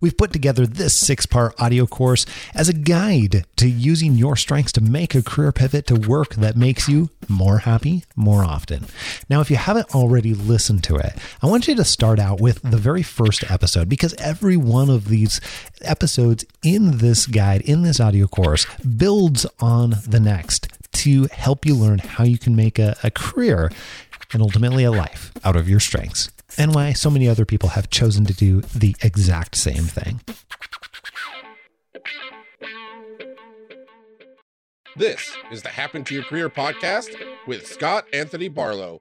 We've put together this six part audio course as a guide to using your strengths to make a career pivot to work that makes you more happy more often. Now, if you haven't already listened to it, I want you to start out with the very first episode because every one of these episodes in this guide, in this audio course, builds on the next to help you learn how you can make a, a career and ultimately a life out of your strengths and why so many other people have chosen to do the exact same thing. This is the Happen to Your Career podcast with Scott Anthony Barlow.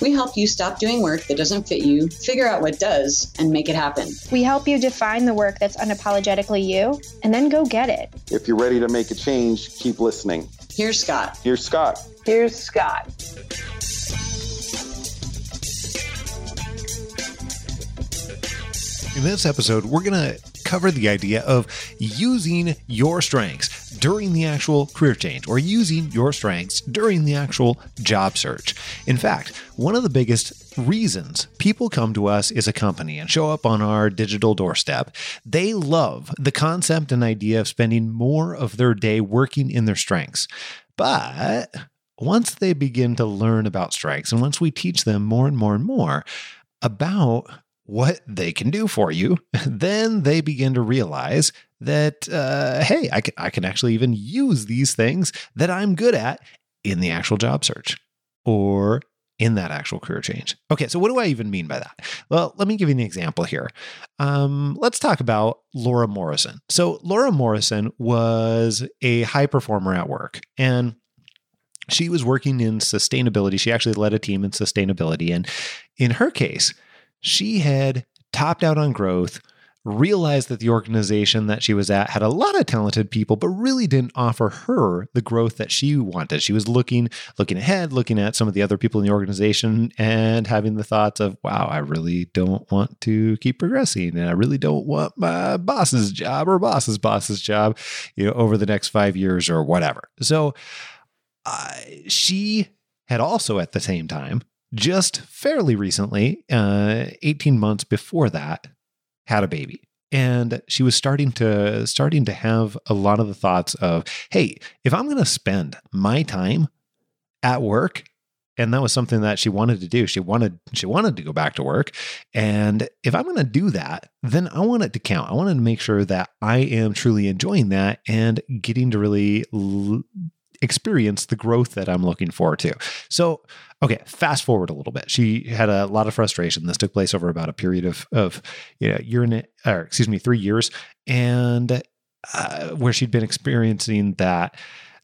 We help you stop doing work that doesn't fit you, figure out what does, and make it happen. We help you define the work that's unapologetically you, and then go get it. If you're ready to make a change, keep listening. Here's Scott. Here's Scott. Here's Scott. In this episode, we're going to cover the idea of using your strengths during the actual career change or using your strengths during the actual job search. In fact, one of the biggest reasons people come to us as a company and show up on our digital doorstep, they love the concept and idea of spending more of their day working in their strengths. But once they begin to learn about strengths and once we teach them more and more and more about what they can do for you, then they begin to realize that, uh, hey, I can, I can actually even use these things that I'm good at in the actual job search or in that actual career change. Okay, so what do I even mean by that? Well, let me give you an example here. Um, let's talk about Laura Morrison. So, Laura Morrison was a high performer at work and she was working in sustainability. She actually led a team in sustainability. And in her case, she had topped out on growth, realized that the organization that she was at had a lot of talented people but really didn't offer her the growth that she wanted. She was looking looking ahead looking at some of the other people in the organization and having the thoughts of wow i really don't want to keep progressing and i really don't want my boss's job or boss's boss's job you know over the next 5 years or whatever. So uh, she had also at the same time just fairly recently, uh, 18 months before that, had a baby. And she was starting to starting to have a lot of the thoughts of, hey, if I'm going to spend my time at work, and that was something that she wanted to do. She wanted she wanted to go back to work, and if I'm going to do that, then I want it to count. I wanted to make sure that I am truly enjoying that and getting to really l- experience the growth that I'm looking forward to. So, okay, fast forward a little bit. She had a lot of frustration. This took place over about a period of of you know year and or excuse me three years, and uh, where she'd been experiencing that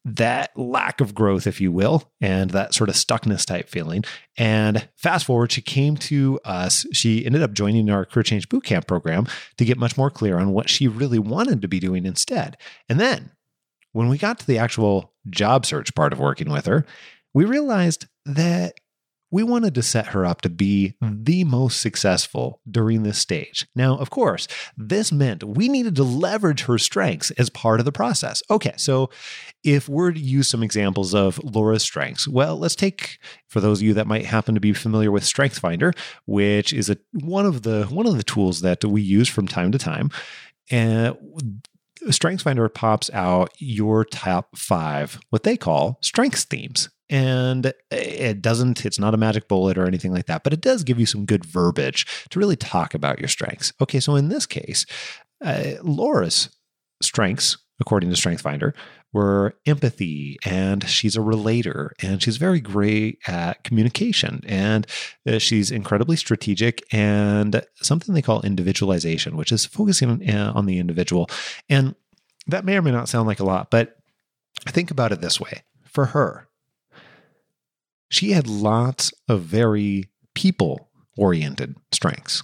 that lack of growth, if you will, and that sort of stuckness type feeling. And fast forward, she came to us. She ended up joining our Career Change Bootcamp program to get much more clear on what she really wanted to be doing instead. And then when we got to the actual job search part of working with her, we realized that we wanted to set her up to be hmm. the most successful during this stage. Now, of course, this meant we needed to leverage her strengths as part of the process. Okay, so if we're to use some examples of Laura's strengths, well, let's take for those of you that might happen to be familiar with StrengthsFinder, which is a one of the one of the tools that we use from time to time. And StrengthsFinder pops out your top five, what they call strengths themes. And it doesn't, it's not a magic bullet or anything like that, but it does give you some good verbiage to really talk about your strengths. Okay, so in this case, uh, Laura's strengths, according to StrengthsFinder, were empathy and she's a relator and she's very great at communication and uh, she's incredibly strategic and something they call individualization which is focusing on, uh, on the individual and that may or may not sound like a lot but think about it this way for her she had lots of very people oriented strengths.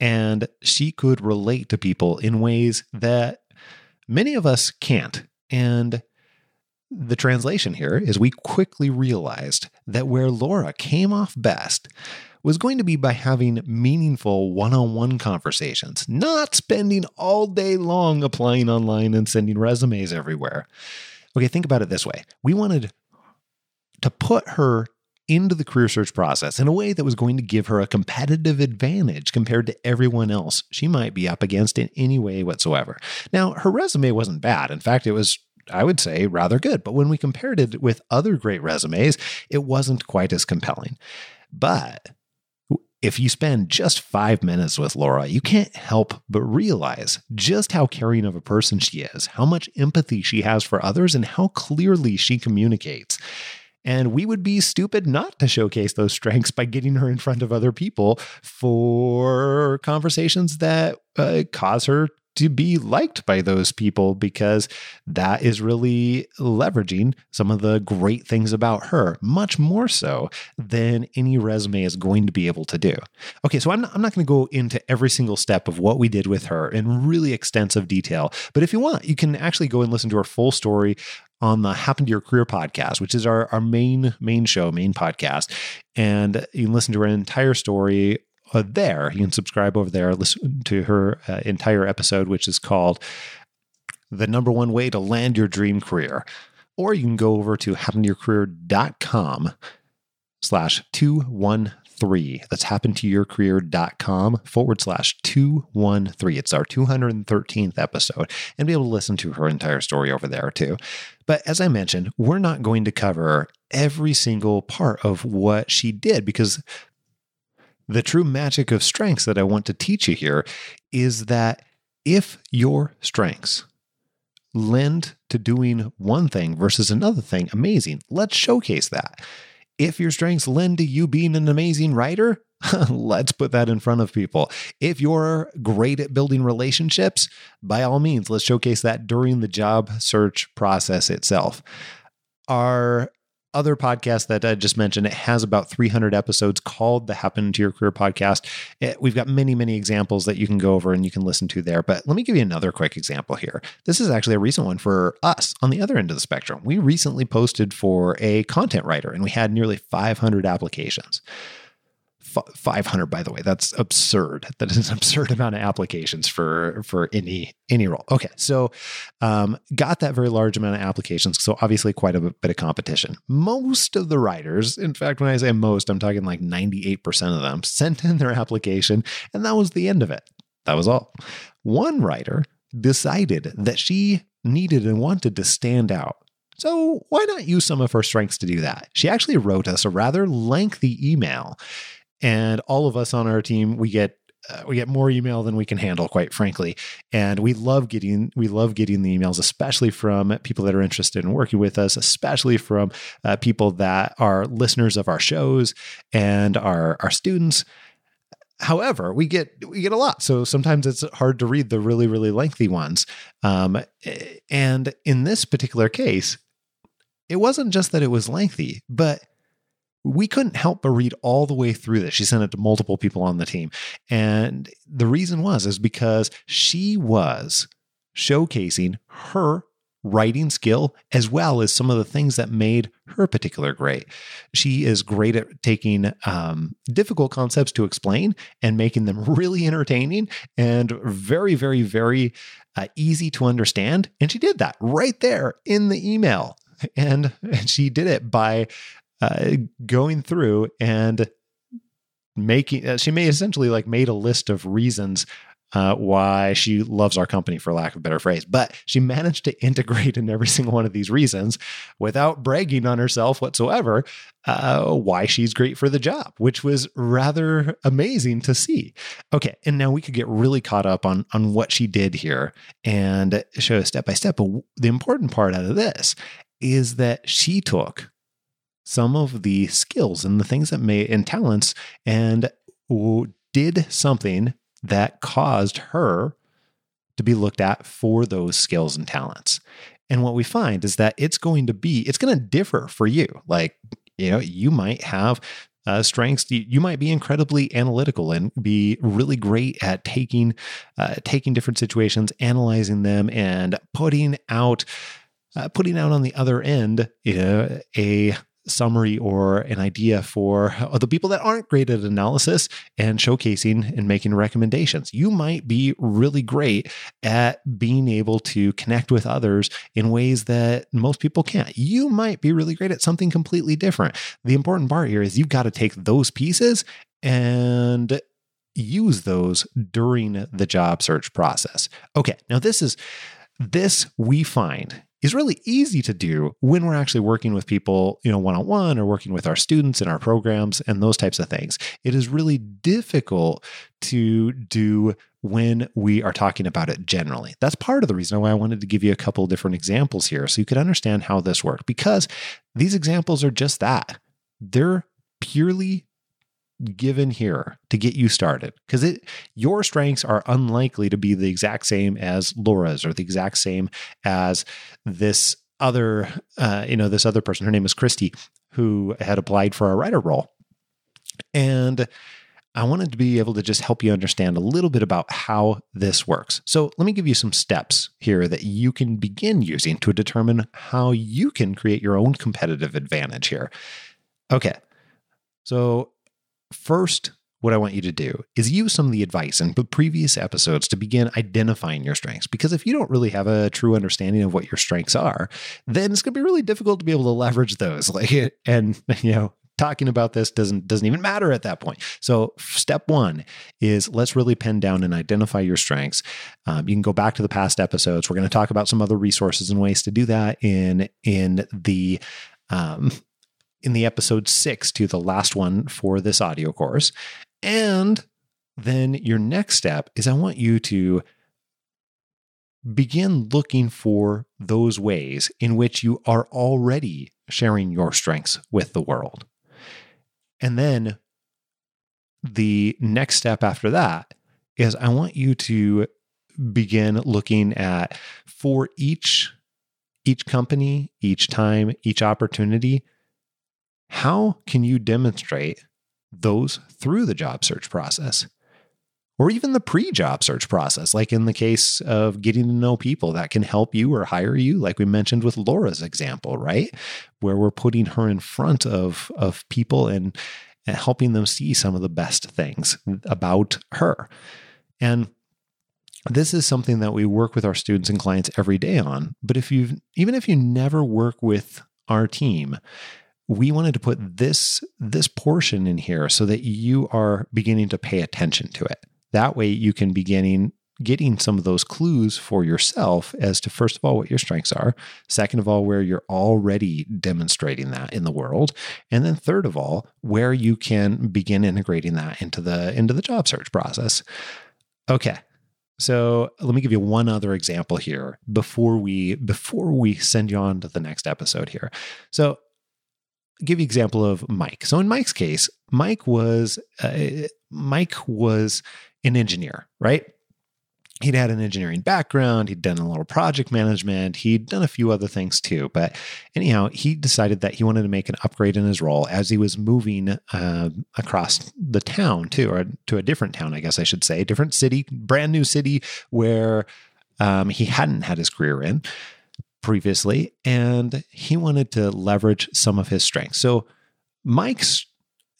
And she could relate to people in ways that many of us can't. And the translation here is we quickly realized that where Laura came off best was going to be by having meaningful one on one conversations, not spending all day long applying online and sending resumes everywhere. Okay, think about it this way. We wanted to put her into the career search process in a way that was going to give her a competitive advantage compared to everyone else she might be up against in any way whatsoever. Now, her resume wasn't bad. In fact, it was I would say rather good. But when we compared it with other great resumes, it wasn't quite as compelling. But if you spend just five minutes with Laura, you can't help but realize just how caring of a person she is, how much empathy she has for others, and how clearly she communicates. And we would be stupid not to showcase those strengths by getting her in front of other people for conversations that uh, cause her to be liked by those people because that is really leveraging some of the great things about her, much more so than any resume is going to be able to do. Okay, so I'm not, I'm not going to go into every single step of what we did with her in really extensive detail, but if you want, you can actually go and listen to her full story on the Happen to Your Career podcast, which is our, our main main show, main podcast. And you can listen to her entire story uh, there. You can subscribe over there, listen to her uh, entire episode, which is called The Number One Way to Land Your Dream Career. Or you can go over to happentoyourcareer.com slash 213. That's happentoyourcareer.com forward slash 213. It's our 213th episode, and be able to listen to her entire story over there too. But as I mentioned, we're not going to cover every single part of what she did because the true magic of strengths that I want to teach you here is that if your strengths lend to doing one thing versus another thing, amazing. Let's showcase that. If your strengths lend to you being an amazing writer, let's put that in front of people. If you're great at building relationships, by all means, let's showcase that during the job search process itself. Our other podcast that I just mentioned, it has about 300 episodes called the Happen to Your Career podcast. It, we've got many, many examples that you can go over and you can listen to there. But let me give you another quick example here. This is actually a recent one for us on the other end of the spectrum. We recently posted for a content writer and we had nearly 500 applications. 500 by the way. That's absurd. That is an absurd amount of applications for for any any role. Okay so um, got that very large amount of applications so obviously quite a bit of competition. Most of the writers in fact when i say most i'm talking like 98% of them sent in their application and that was the end of it. That was all. One writer decided that she needed and wanted to stand out. So, why not use some of her strengths to do that? She actually wrote us a rather lengthy email and all of us on our team we get uh, we get more email than we can handle quite frankly. And we love getting we love getting the emails especially from people that are interested in working with us especially from uh, people that are listeners of our shows and our our students. However we get we get a lot. So sometimes it's hard to read the really really lengthy ones. Um, and in this particular case it wasn't just that it was lengthy but we couldn't help but read all the way through this. She sent it to multiple people on the team. And the reason was is because she was showcasing her writing skill as well as some of the things that made her particular great. She is great at taking um, difficult concepts to explain and making them really entertaining and very, very, very uh, easy to understand. And she did that right there in the email. And, and she did it by uh, going through and making uh, she may essentially like made a list of reasons uh, why she loves our company, for lack of a better phrase. But she managed to integrate in every single one of these reasons without bragging on herself whatsoever uh, why she's great for the job, which was rather amazing to see. Okay, and now we could get really caught up on on what she did here and show a step by step. But the important part out of this is that she took some of the skills and the things that may and talents and did something that caused her to be looked at for those skills and talents. And what we find is that it's going to be, it's going to differ for you. Like, you know, you might have uh, strengths. You might be incredibly analytical and be really great at taking, uh, taking different situations, analyzing them, and putting out, uh, putting out on the other end, you know, a summary or an idea for the people that aren't great at analysis and showcasing and making recommendations. You might be really great at being able to connect with others in ways that most people can't. You might be really great at something completely different. The important part here is you've got to take those pieces and use those during the job search process. Okay, now this is this we find is really easy to do when we're actually working with people, you know, one on one or working with our students in our programs and those types of things. It is really difficult to do when we are talking about it generally. That's part of the reason why I wanted to give you a couple different examples here so you could understand how this worked because these examples are just that. They're purely given here to get you started because it your strengths are unlikely to be the exact same as Laura's or the exact same as this other uh, you know this other person her name is Christy who had applied for a writer role and I wanted to be able to just help you understand a little bit about how this works. So, let me give you some steps here that you can begin using to determine how you can create your own competitive advantage here. Okay. So, First, what I want you to do is use some of the advice in the previous episodes to begin identifying your strengths. Because if you don't really have a true understanding of what your strengths are, then it's going to be really difficult to be able to leverage those. Like, and you know, talking about this doesn't doesn't even matter at that point. So step one is let's really pen down and identify your strengths. Um, you can go back to the past episodes. We're going to talk about some other resources and ways to do that in in the um, in the episode six to the last one for this audio course. And then your next step is I want you to begin looking for those ways in which you are already sharing your strengths with the world. And then the next step after that is I want you to begin looking at for each each company, each time, each opportunity, how can you demonstrate those through the job search process? Or even the pre job search process, like in the case of getting to know people that can help you or hire you, like we mentioned with Laura's example, right? Where we're putting her in front of, of people and, and helping them see some of the best things about her. And this is something that we work with our students and clients every day on. But if you've, even if you never work with our team, we wanted to put this this portion in here so that you are beginning to pay attention to it. That way you can beginning getting some of those clues for yourself as to first of all what your strengths are, second of all where you're already demonstrating that in the world, and then third of all where you can begin integrating that into the into the job search process. Okay. So let me give you one other example here before we before we send you on to the next episode here. So give you example of Mike. So in Mike's case, Mike was uh, Mike was an engineer, right? He'd had an engineering background. He'd done a little project management. He'd done a few other things too. But anyhow, he decided that he wanted to make an upgrade in his role as he was moving uh, across the town too, or to a different town, I guess I should say, different city, brand new city where um, he hadn't had his career in previously, and he wanted to leverage some of his strengths. So, Mike's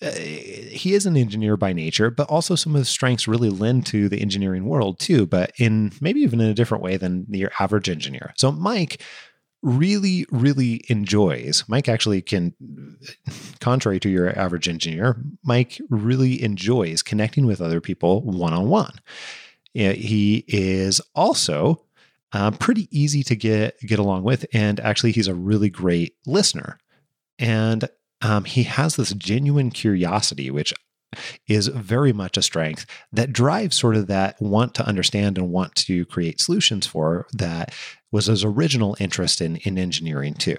uh, he is an engineer by nature, but also some of his strengths really lend to the engineering world too, but in maybe even in a different way than your average engineer. So, Mike really, really enjoys, Mike actually can, contrary to your average engineer, Mike really enjoys connecting with other people one on one. He is also uh, pretty easy to get get along with, and actually, he's a really great listener, and um, he has this genuine curiosity, which is very much a strength that drives sort of that want to understand and want to create solutions for that was his original interest in, in engineering too.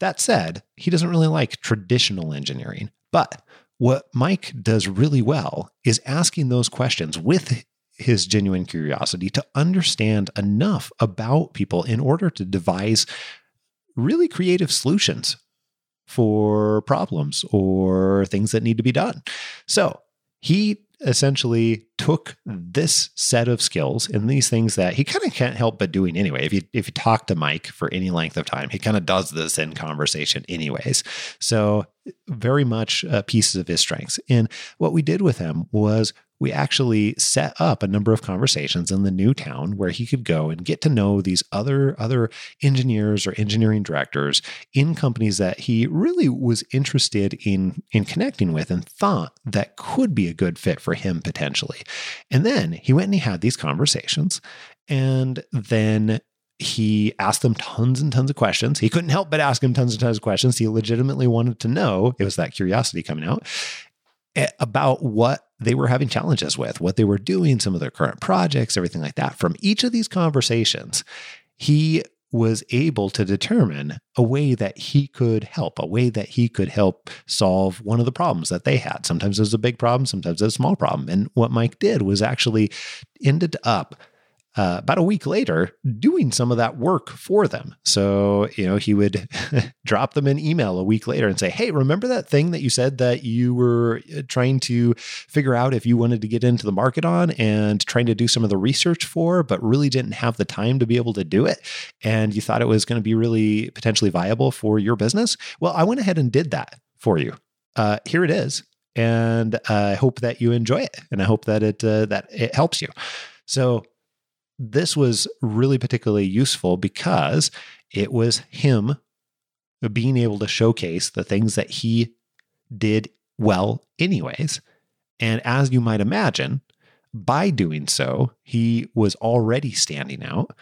That said, he doesn't really like traditional engineering, but what Mike does really well is asking those questions with his genuine curiosity to understand enough about people in order to devise really creative solutions for problems or things that need to be done. So he essentially took this set of skills and these things that he kind of can't help but doing anyway. If you if you talk to Mike for any length of time, he kind of does this in conversation anyways. So very much uh, pieces of his strengths. And what we did with him was we actually set up a number of conversations in the new town where he could go and get to know these other other engineers or engineering directors in companies that he really was interested in in connecting with and thought that could be a good fit for him potentially. And then he went and he had these conversations and then he asked them tons and tons of questions. He couldn't help but ask them tons and tons of questions. He legitimately wanted to know. It was that curiosity coming out about what they were having challenges with, what they were doing, some of their current projects, everything like that. From each of these conversations, he was able to determine a way that he could help, a way that he could help solve one of the problems that they had. Sometimes it was a big problem, sometimes it was a small problem. And what Mike did was actually ended up uh, about a week later doing some of that work for them. So, you know, he would drop them an email a week later and say, Hey, remember that thing that you said that you were uh, trying to figure out if you wanted to get into the market on and trying to do some of the research for, but really didn't have the time to be able to do it? And you thought it was going to be really potentially viable for your business? Well, I went ahead and did that for you. Uh, here it is. And I hope that you enjoy it, and I hope that it uh, that it helps you. So this was really particularly useful because it was him being able to showcase the things that he did well, anyways. And as you might imagine, by doing so, he was already standing out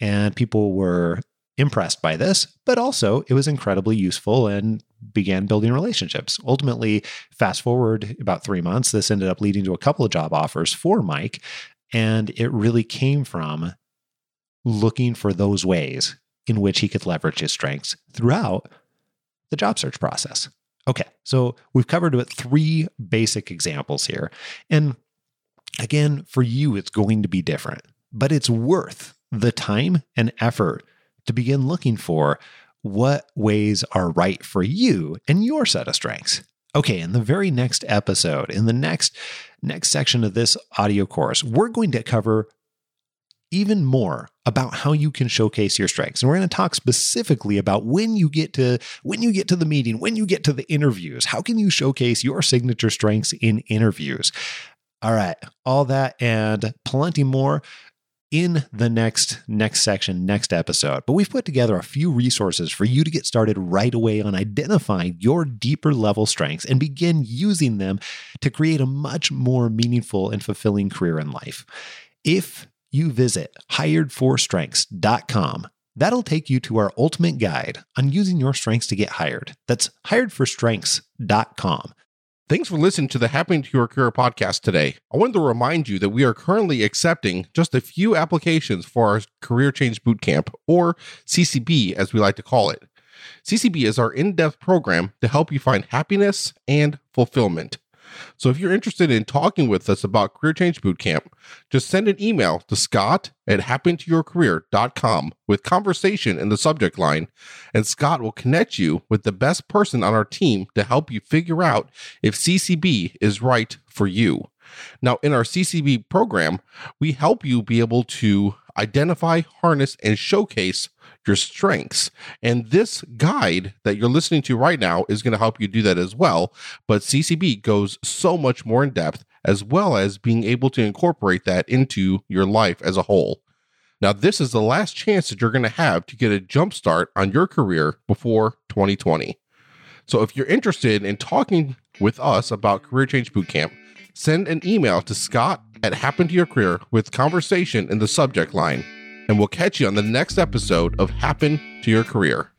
and people were impressed by this, but also it was incredibly useful and began building relationships. Ultimately, fast forward about three months, this ended up leading to a couple of job offers for Mike. And it really came from looking for those ways in which he could leverage his strengths throughout the job search process. Okay, so we've covered with three basic examples here. And again, for you, it's going to be different, but it's worth the time and effort to begin looking for what ways are right for you and your set of strengths. Okay, in the very next episode, in the next next section of this audio course, we're going to cover even more about how you can showcase your strengths. And we're going to talk specifically about when you get to when you get to the meeting, when you get to the interviews, how can you showcase your signature strengths in interviews? All right, all that and plenty more in the next next section next episode. But we've put together a few resources for you to get started right away on identifying your deeper level strengths and begin using them to create a much more meaningful and fulfilling career in life. If you visit hiredforstrengths.com that'll take you to our ultimate guide on using your strengths to get hired. That's hiredforstrengths.com Thanks for listening to the Happening to Your Career podcast today. I wanted to remind you that we are currently accepting just a few applications for our Career Change Bootcamp, or CCB as we like to call it. CCB is our in depth program to help you find happiness and fulfillment. So if you're interested in talking with us about Career Change Bootcamp, just send an email to scott at happentoyourcareer.com with conversation in the subject line, and Scott will connect you with the best person on our team to help you figure out if CCB is right for you. Now, in our CCB program, we help you be able to identify, harness, and showcase your strengths. And this guide that you're listening to right now is going to help you do that as well. But CCB goes so much more in depth, as well as being able to incorporate that into your life as a whole. Now, this is the last chance that you're going to have to get a jump start on your career before 2020. So, if you're interested in talking with us about Career Change Bootcamp, send an email to scott at Happen to Your Career with conversation in the subject line and we'll catch you on the next episode of Happen to Your Career.